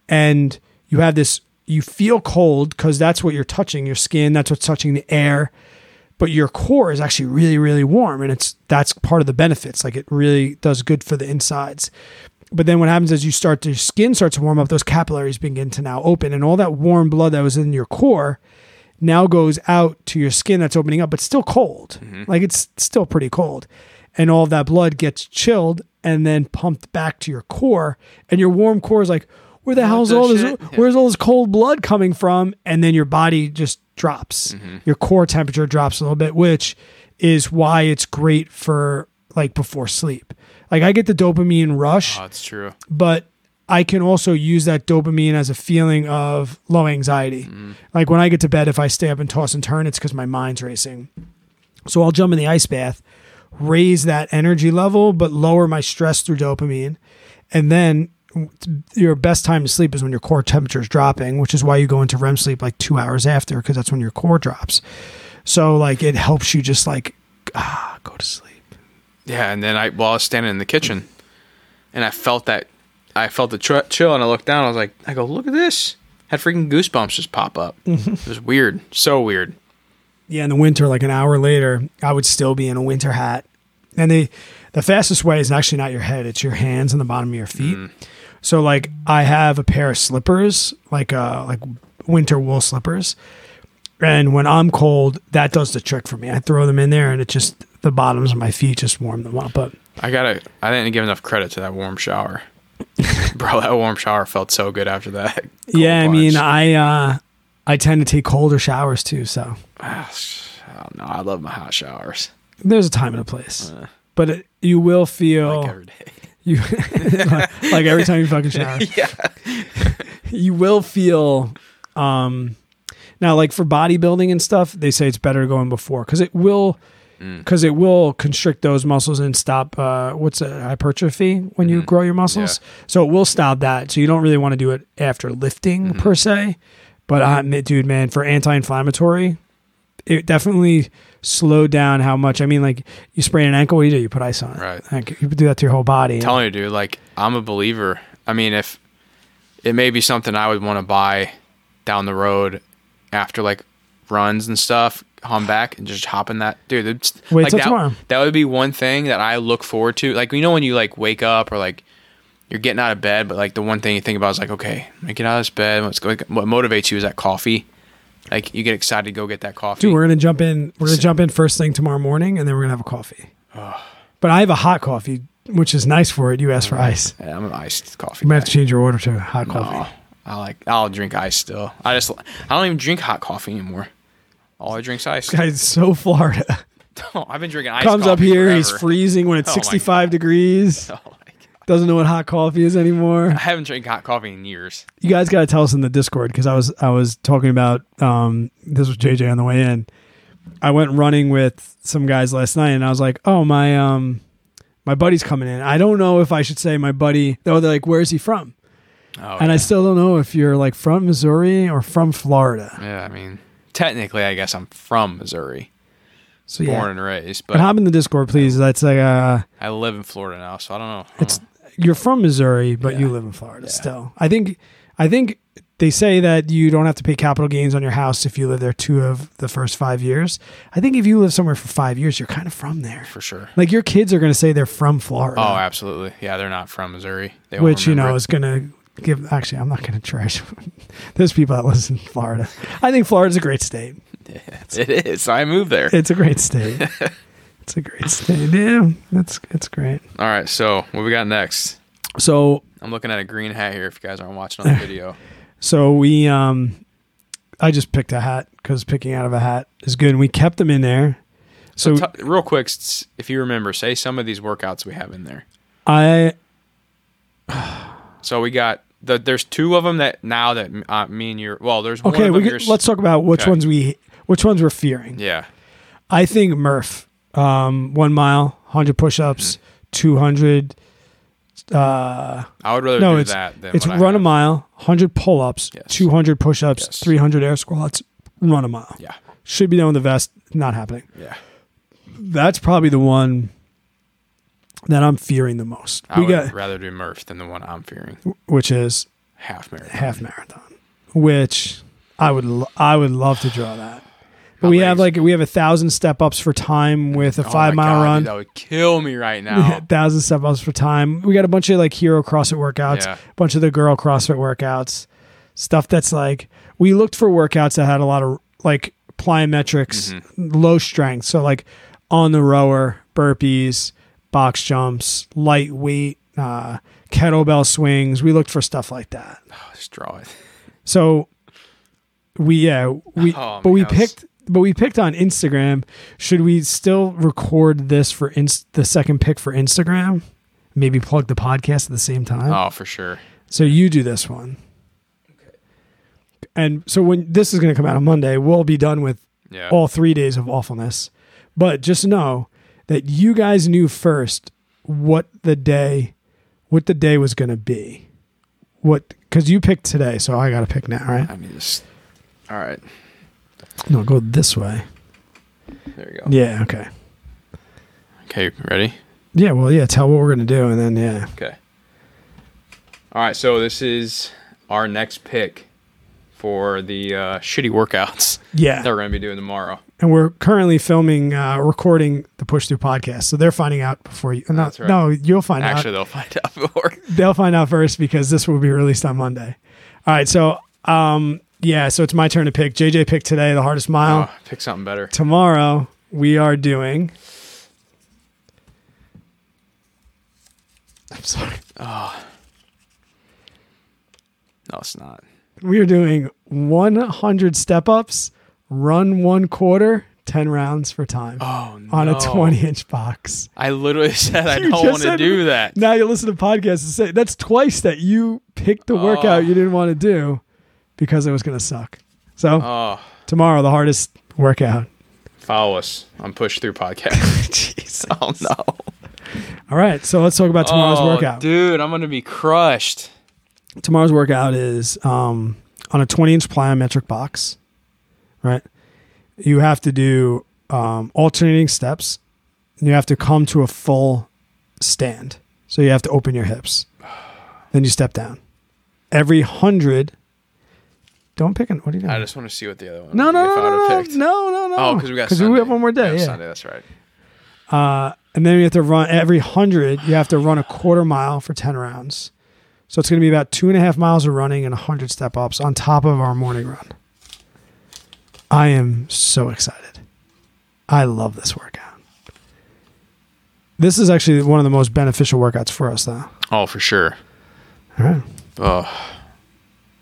and you have this, you feel cold because that's what you're touching your skin, that's what's touching the air but your core is actually really really warm and it's that's part of the benefits like it really does good for the insides. But then what happens is you start to your skin starts to warm up those capillaries begin to now open and all that warm blood that was in your core now goes out to your skin that's opening up but still cold. Mm-hmm. Like it's still pretty cold and all that blood gets chilled and then pumped back to your core and your warm core is like where the hell's the all this where's all this cold blood coming from and then your body just drops mm-hmm. your core temperature drops a little bit which is why it's great for like before sleep like i get the dopamine rush Oh, it's true. but I can also use that dopamine as a feeling of low anxiety. Mm-hmm. Like when I get to bed, if I stay up and toss and turn, it's because my mind's racing. So I'll jump in the ice bath, raise that energy level, but lower my stress through dopamine. And then your best time to sleep is when your core temperature is dropping, which is why you go into REM sleep like two hours after, because that's when your core drops. So like it helps you just like ah go to sleep. Yeah, and then I well, I was standing in the kitchen, and I felt that I felt the tr- chill, and I looked down. I was like, I go, look at this. Had freaking goosebumps just pop up. it was weird, so weird. Yeah, in the winter, like an hour later, I would still be in a winter hat. And they the fastest way is actually not your head; it's your hands and the bottom of your feet. Mm. So, like, I have a pair of slippers, like uh, like winter wool slippers, and when I'm cold, that does the trick for me. I throw them in there, and it just the bottoms of my feet just warm them up. But I gotta. I didn't give enough credit to that warm shower, bro. That warm shower felt so good after that. yeah, I mean. I uh, I tend to take colder showers too. So Ah, sh- I. I love my hot showers. there's a time and a place, Uh, but it, you will feel like every day. You like, like every time you fucking shower. yeah. you will feel um now like for bodybuilding and stuff they say it's better going before because it will Mm. because it will constrict those muscles and stop uh what's it hypertrophy when you Mhm. grow your muscles so it will stop that so you don't really want to do it after lifting Mhm. per se but uh, ma- dude man for anti-inflammatory it definitely slowed down how much i mean like you sprain an ankle what do you do you put ice on it Right. like, you do that to your whole body I'm telling you, dude. Like I'm a believer. I mean, if it may be something I would want to buy down the road after like runs and stuff, come back and just hop in that, dude. it's- Wait like till that, tomorrow. That would be one thing that I look forward to. Like you know when you like wake up or like you're getting out of bed, but like the one thing you think about is like, okay, I get out of this bed. What's going? What motivates you is that coffee. Like you get excited to go get that coffee. Dude, we're gonna jump in. We're gonna jump in first thing tomorrow morning, and then we're gonna have a coffee. But I have a hot coffee, which is nice for it. You ask for uh, ice. yeah, I'm an iced coffee. You might have to change your order to hot No, coffee. I like. I'll drink ice still. I just. I don't even drink hot coffee anymore. All I drink's ice. Guy's so Florida. Oh, I've been drinking ice. Comes up here, he's freezing when it's Oh 65 degrees. Oh. Doesn't know what hot coffee is anymore. I haven't drank hot coffee in years. You guys got to tell us in the Discord because I was I was talking about um this was JJ on the way in. I went running with some guys last night, and I was like, "Oh my um my buddy's coming in." I don't know if I should say my buddy. Though they're like, "Where's he from?" Oh, and I still don't know if you're like from Missouri or from Florida. yeah, I mean, technically, I guess I'm from Missouri, So born yeah, and raised, but but hop in the Discord, please. That's like uh, I live in Florida now, so I don't know. it's you're from Missouri, but you live in Florida Yeah. still. I think I think they say that you don't have to pay capital gains on your house if you live there two of the first five years. I think if you live somewhere for five years, you're kind of from there. for sure. Like your kids are going to say they're from Florida, Oh, absolutely. Yeah, they're not from Missouri. They which you know it. is going to give. Actually, I'm not going to trash. There's people that listen in Florida. I think Florida's a great state. It is. I moved there. It's a great state. it's a great state. Yeah, that's it's great. All right, so what we got next? So I'm looking at a green hat here. If you guys aren't watching on the video, so we um, I just picked a hat because picking out of a hat is good, and we kept them in there. So, so t- real quick, if you remember, say some of these workouts we have in there. I So we got the there's two of them that now that uh, me and your well, there's one okay. of We let's talk about which Okay. ones we which ones we're fearing. yeah I think Murph, um, one mile, hundred push-ups, Mm-hmm. two hundred. Uh, I would rather no, do it's that than it's run a mile, hundred pull-ups, Yes. two hundred push-ups, Yes. three hundred air squats, run a mile. Yeah, Should be done with the vest. Not happening. yeah. That's probably the one that I'm fearing the most. I we would got, rather do Murph than the one I'm fearing. which is Half marathon. half marathon, which I would lo- I would love to draw that. But we have like we have a thousand step ups for time with a Oh five mile God, run. dude, that would kill me right now. thousand step ups for time. We got a bunch of like hero CrossFit workouts, Yeah. a bunch of the girl CrossFit workouts, stuff that's like we looked for workouts that had a lot of like plyometrics, Mm-hmm. low strength. So like on the rower, burpees, box jumps, lightweight, uh, kettlebell swings. We looked for stuff like that. Oh, just draw it. So we yeah we Oh, but we man, I was- picked but we picked on Instagram. Should we still record this for inst- the second pick for Instagram? Maybe plug the podcast at the same time. Oh, for sure. So you do this one. And so when this is going to come out on Monday, we'll be done with Yeah. all 3 days of awfulness. But just know that you guys knew first what the day what the day was going to be. What cuz you picked today, so I got to pick now, right? I mean, just all right. No, go this way. There you go. Yeah, okay. Okay, ready? Yeah, well, yeah, tell what we're going to do and then yeah. Okay. All right, so this is our next pick for the uh, shitty workouts Yeah. that we're going to be doing tomorrow. and we're currently filming, uh, recording the Push Through podcast. So they're finding out before you. No, That's right. no, you'll find Actually, out. Actually, they'll find out before. They'll find out first because this will be released on Monday. All right. So, um, yeah. So it's my turn to pick. JJ picked today the hardest mile. Oh, pick something better. Tomorrow we are doing. I'm sorry. Oh. No, it's not. We are doing 100 step ups, run one quarter, 10 rounds for time Oh no. on a 20 inch box. I literally said I don't want to do that. Now you listen to podcasts and say that's twice that you picked the workout Oh. you didn't want to do because it was going to suck. So Oh, tomorrow, the hardest workout. follow us on Push Through Podcast. Jesus. oh no. All right. So let's talk about tomorrow's oh, workout. dude, I'm gonna be crushed. tomorrow's workout is um, on a 20 inch plyometric box, right? You have to do um, alternating steps. You have to come to a full stand. So you have to open your hips. Then you step down. Every hundred. Don't pick an. What are you doing? I just want to see what the other one. no, no, no, no, no, no, no, no. Oh, because we got because we have one more day. Yeah. Sunday. That's right. Uh, and then you have to run every hundred. You have to run a quarter mile for ten rounds. So it's going to be about two and a half miles of running and hundred step ups on top of our morning run. I am so excited. I love this workout. This is actually one of the most beneficial workouts for us, though. Oh, for sure. All right. Oh,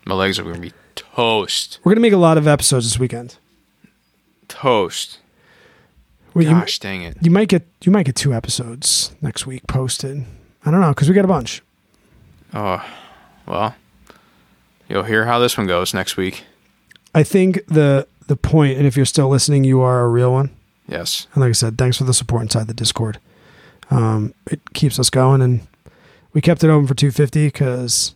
my legs are gonna be toast. We're going to make a lot of episodes this weekend. Toast. We, you, Gosh, dang it. you might get you might get two episodes next week posted. I don't know because we got a bunch. Oh, well, you'll hear how this one goes next week. I think the the point, and if you're still listening, you are a real one. Yes. And like I said, thanks for the support inside the Discord. Um, it keeps us going, and we kept it open for 250 because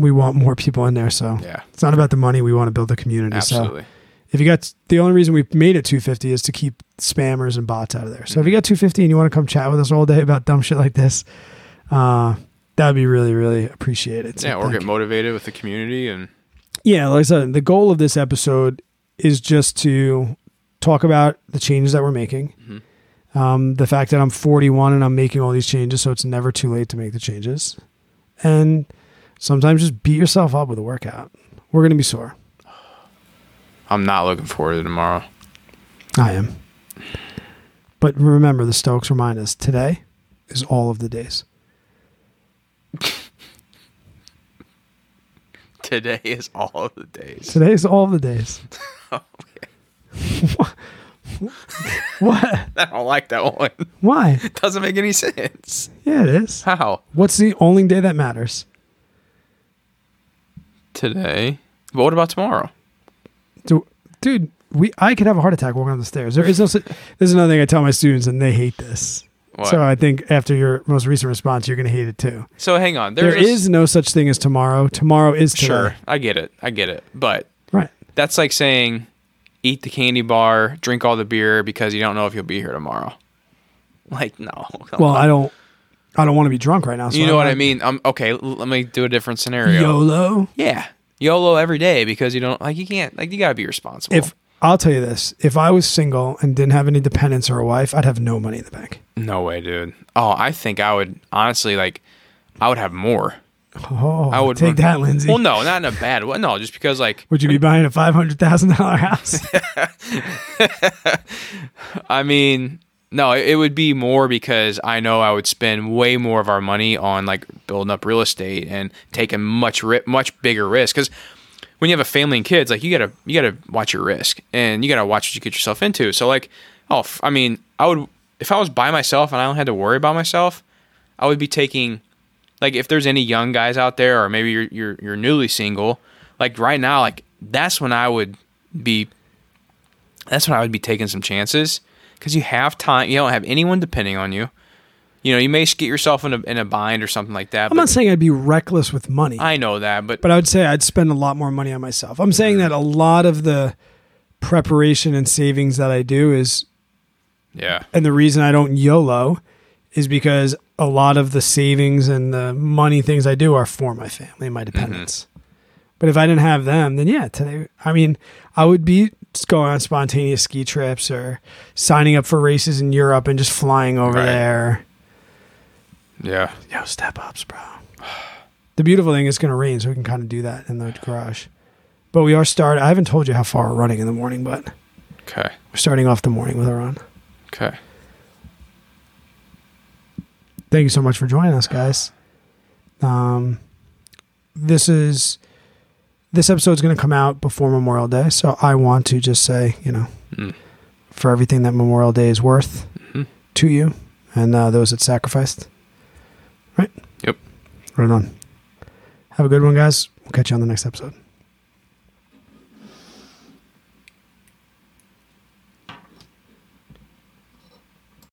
we want more people in there. So Yeah. it's not about the money; we want to build a community. So Absolutely. if you got the only reason we made it 250 is to keep spammers and bots out of there. So if you got 250 and you want to come chat with us all day about dumb shit like this, uh, that would be really, really appreciated. So yeah, or get motivated with the community and Yeah, like I said, the goal of this episode is just to talk about the changes that we're making. Mhm. Um, the fact that I'm 41 and I'm making all these changes, so it's never too late to make the changes. And sometimes just beat yourself up with a workout. We're going to be sore. I'm not looking forward to tomorrow. I am. But remember, the Stoics remind us today is all of the days. Today is all of the days. Today is all of the days. what? what? I don't like that one. Why? Doesn't make any sense. Yeah, it is. How? What's the only day that matters? Today? But what about tomorrow? Do, dude, we I could have a heart attack walking up the stairs. There is no. This is another thing I tell my students, and they hate this. What? So I think after your most recent response, you're going to hate it too. So hang on. There There's no such thing as tomorrow. Tomorrow is today. Sure. I get it. I get it. But Right. that's like saying eat the candy bar, drink all the beer because you don't know if you'll be here tomorrow. Like, no. Well, on. I don't. I don't want to be drunk right now. So you know what I like mean? Um, okay, l- let me do a different scenario. YOLO. Yeah. YOLO every day because you don't like you can't like you gotta be responsible. If I'll tell you this, if I was single and didn't have any dependents or a wife, I'd have no money in the bank. no way, dude. Oh, I think I would honestly like I would have more. Oh, I would take run- that, Lindsay. Well, no, not in a bad way. No, just because like Would you be buying a five hundred thousand dollar house? I mean, no, it would be more because I know I would spend way more of our money on like building up real estate and taking much ri- much bigger risk. Because when you have a family and kids, like you gotta you gotta watch your risk and you gotta watch what you get yourself into. So like, oh, I mean, I would if I was by myself and I don't had to worry about myself, I would be taking like if there's any young guys out there or maybe you're you're you're newly single, like right now, like that's when I would be that's when I would be taking some chances because you have time. You don't have anyone depending on you. You know, you may get yourself in a in a bind or something like that. I'm not saying I'd be reckless with money. I know that, but, but I would say I'd spend a lot more money on myself. I'm saying mm. that a lot of the preparation and savings that I do is, yeah, and the reason I don't YOLO is because a lot of the savings and the money things I do are for my family and my mm-hmm. dependents. But if I didn't have them, then yeah, today, I mean, I would be going on spontaneous ski trips or signing up for races in Europe and just flying over Right. there. Yeah. Yo, step ups, bro. The beautiful thing is going to rain, so we can kind of do that in the garage. But we are starting. I haven't told you how far we're running in the morning, but Okay. we're starting off the morning with a run. Okay. Thank you so much for joining us, guys. Um, this is this episode's going to come out before Memorial Day, so I want to just say, you know, Mm. for everything that Memorial Day is worth Mhm. to you and uh, those that sacrificed. Right? Yep. Right on. Have a good one, guys. We'll catch you on the next episode.